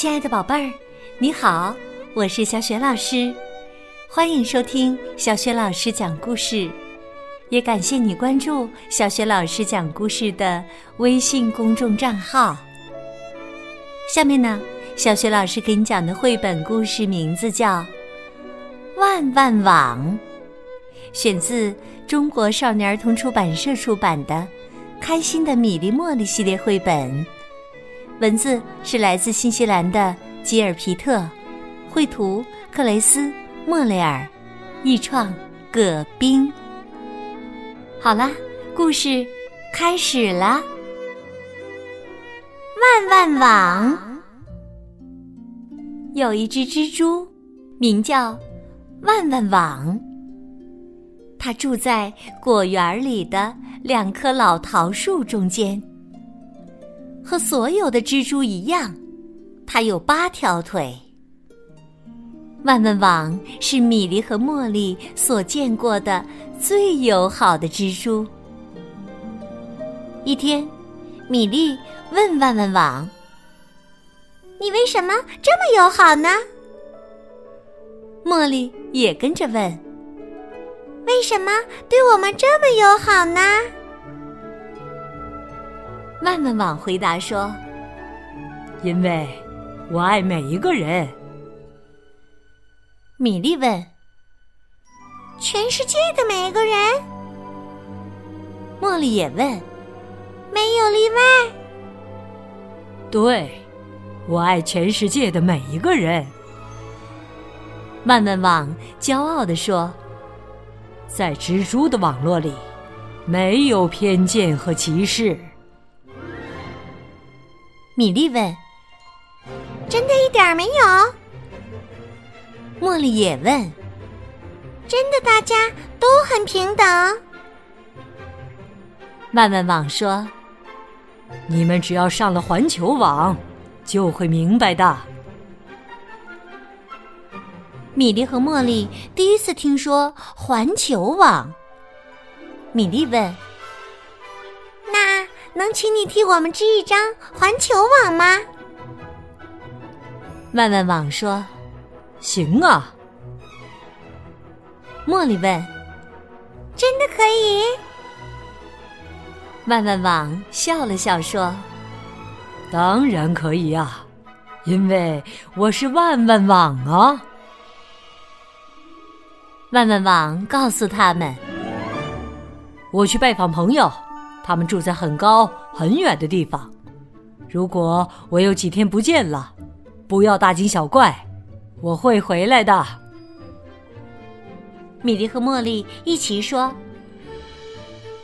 亲爱的宝贝儿，你好，我是小雪老师，欢迎收听小雪老师讲故事，也感谢你关注小雪老师讲故事的微信公众账号。下面呢，小雪老师给你讲的绘本故事名字叫《万万网》，选自中国少年儿童出版社出版的《开心的米粒茉莉》系列绘本。文字是来自新西兰的吉尔皮特，绘图克雷斯莫雷尔，译创葛冰。好啦，故事开始啦！万万网有一只蜘蛛，名叫万万网。它住在果园里的两棵老桃树中间。和所有的蜘蛛一样，它有八条腿。万万网是米莉和茉莉所见过的最友好的蜘蛛。一天，米莉问万万网：“你为什么这么友好呢？”茉莉也跟着问：“为什么对我们这么友好呢？”万万网回答说：“因为我爱每一个人。”米莉问：“全世界的每一个人？”茉莉也问：“没有例外？”“对，我爱全世界的每一个人。”万万网骄傲地说：“在蜘蛛的网络里，没有偏见和歧视。”米莉问：“真的一点儿没有？”茉莉也问：“真的大家都很平等？”万万网说：“你们只要上了环球网，就会明白的。”米莉和茉莉第一次听说环球网。米莉问。能请你替我们织一张环球网吗？万万网说：“行啊。”茉莉问：“真的可以？”万万网笑了笑说：“当然可以啊，因为我是万万网啊。”万万网告诉他们：“我去拜访朋友。”他们住在很高很远的地方。如果我有几天不见了，不要大惊小怪，我会回来的。米莉和茉莉一起说：“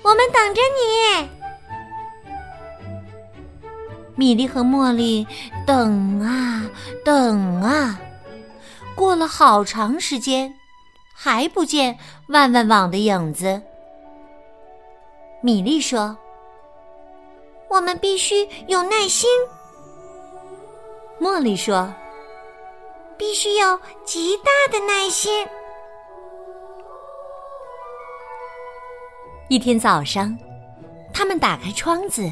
我们等着你。”米莉和茉莉等啊等啊，过了好长时间，还不见万万网的影子。米莉说：“我们必须有耐心。”茉莉说：“必须有极大的耐心。”一天早上，他们打开窗子，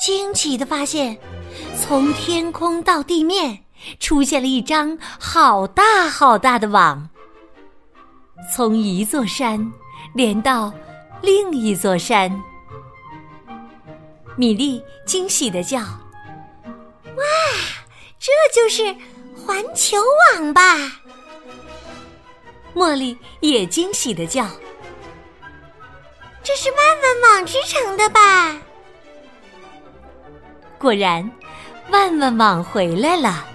惊奇的发现，从天空到地面出现了一张好大好大的网，从一座山连到。另一座山，米莉惊喜的叫：“哇，这就是环球网吧！”茉莉也惊喜的叫：“这是万万网织成的吧？”果然，万万网回来了，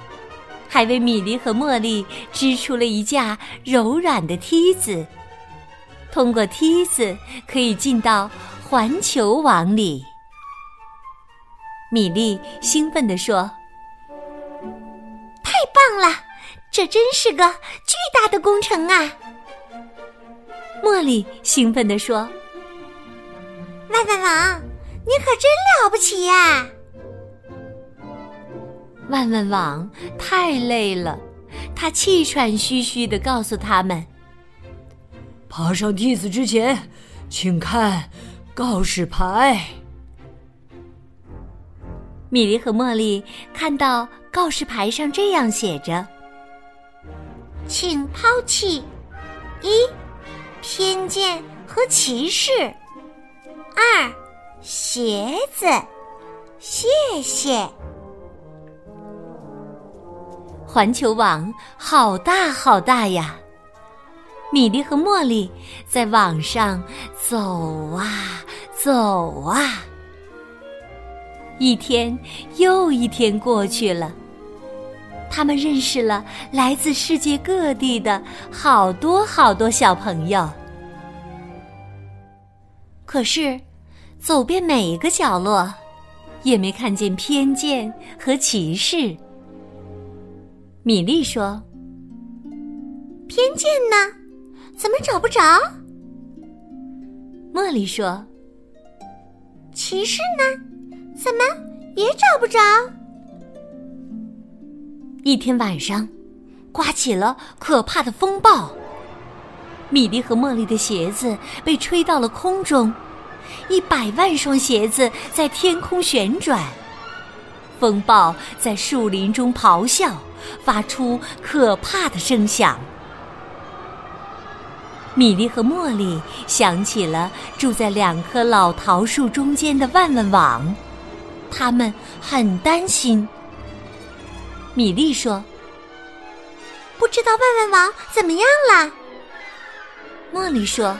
还为米莉和茉莉织出了一架柔软的梯子。通过梯子可以进到环球网里。米莉兴奋地说：“太棒了，这真是个巨大的工程啊！”茉莉兴奋地说：“万万网，你可真了不起呀！”万万网太累了，他气喘吁吁地告诉他们。爬上梯子之前，请看告示牌。米莉和茉莉看到告示牌上这样写着：“请抛弃一偏见和歧视，二鞋子，谢谢。”环球网好大好大呀！米莉和茉莉在网上走啊走啊，一天又一天过去了，他们认识了来自世界各地的好多好多小朋友。可是，走遍每一个角落，也没看见偏见和歧视。米莉说：“偏见呢？怎么找不着？”茉莉说：“骑士呢？怎么也找不着？”一天晚上，刮起了可怕的风暴。米莉和茉莉的鞋子被吹到了空中，一百万双鞋子在天空旋转。风暴在树林中咆哮。发出可怕的声响。米莉和茉莉想起了住在两棵老桃树中间的万万网，他们很担心。米莉说：“不知道万万网怎么样了？”茉莉说：“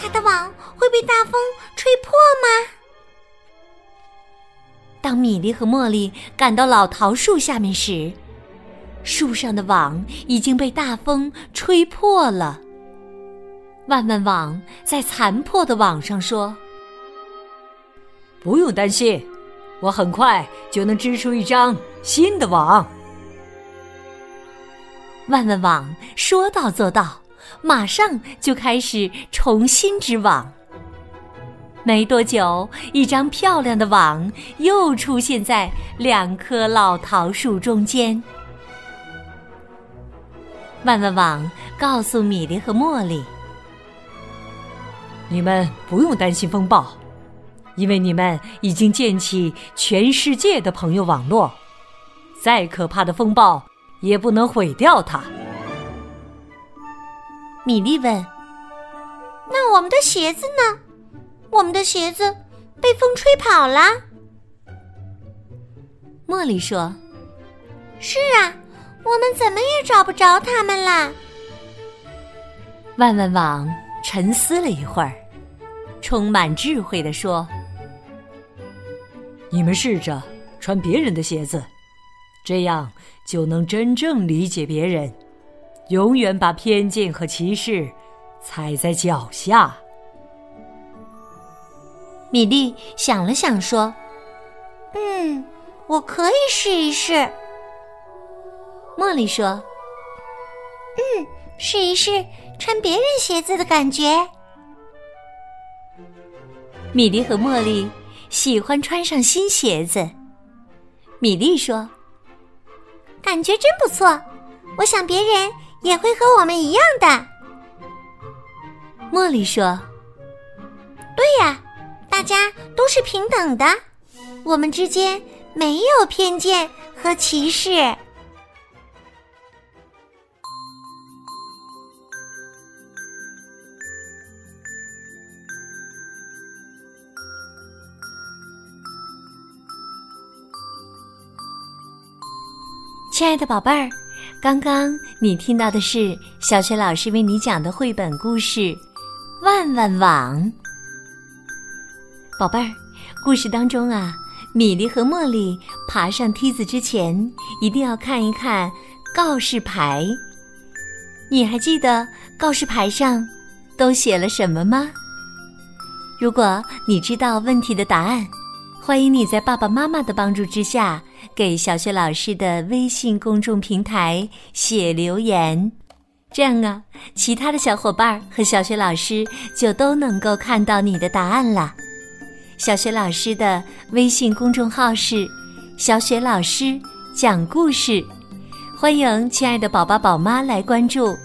它的网会被大风吹破吗？”当米莉和茉莉赶到老桃树下面时，树上的网已经被大风吹破了。万万网在残破的网上说：“不用担心，我很快就能织出一张新的网。”万万网说到做到，马上就开始重新织网。没多久，一张漂亮的网又出现在两棵老桃树中间。万万网告诉米莉和茉莉：“你们不用担心风暴，因为你们已经建起全世界的朋友网络，再可怕的风暴也不能毁掉它。”米莉问：“那我们的鞋子呢？”我们的鞋子被风吹跑了。茉莉说：“是啊，我们怎么也找不着他们啦。”万万网沉思了一会儿，充满智慧的说：“你们试着穿别人的鞋子，这样就能真正理解别人，永远把偏见和歧视踩在脚下。”米莉想了想，说：“嗯，我可以试一试。”茉莉说：“嗯，试一试穿别人鞋子的感觉。”米莉和茉莉喜欢穿上新鞋子。米莉说：“感觉真不错，我想别人也会和我们一样的。”茉莉说：“对呀。”大家都是平等的，我们之间没有偏见和歧视。亲爱的宝贝儿，刚刚你听到的是小学老师为你讲的绘本故事《万万网》。宝贝儿，故事当中啊，米莉和茉莉爬上梯子之前，一定要看一看告示牌。你还记得告示牌上都写了什么吗？如果你知道问题的答案，欢迎你在爸爸妈妈的帮助之下，给小雪老师的微信公众平台写留言。这样啊，其他的小伙伴和小雪老师就都能够看到你的答案了。小雪老师的微信公众号是“小雪老师讲故事”，欢迎亲爱的宝宝宝妈来关注，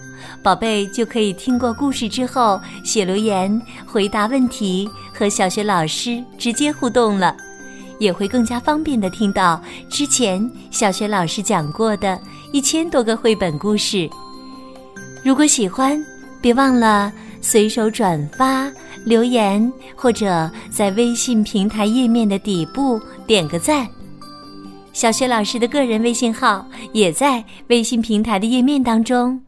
宝贝就可以听过故事之后写留言、回答问题，和小雪老师直接互动了。也会更加方便的听到之前小学老师讲过的一千多个绘本故事。如果喜欢，别忘了随手转发、留言，或者在微信平台页面的底部点个赞。小学老师的个人微信号也在微信平台的页面当中，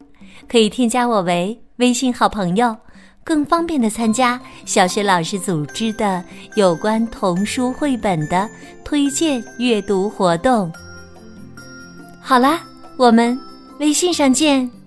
可以添加我为微信好朋友。更方便的参加小学老师组织的有关童书绘本的推荐阅读活动。好啦，我们微信上见。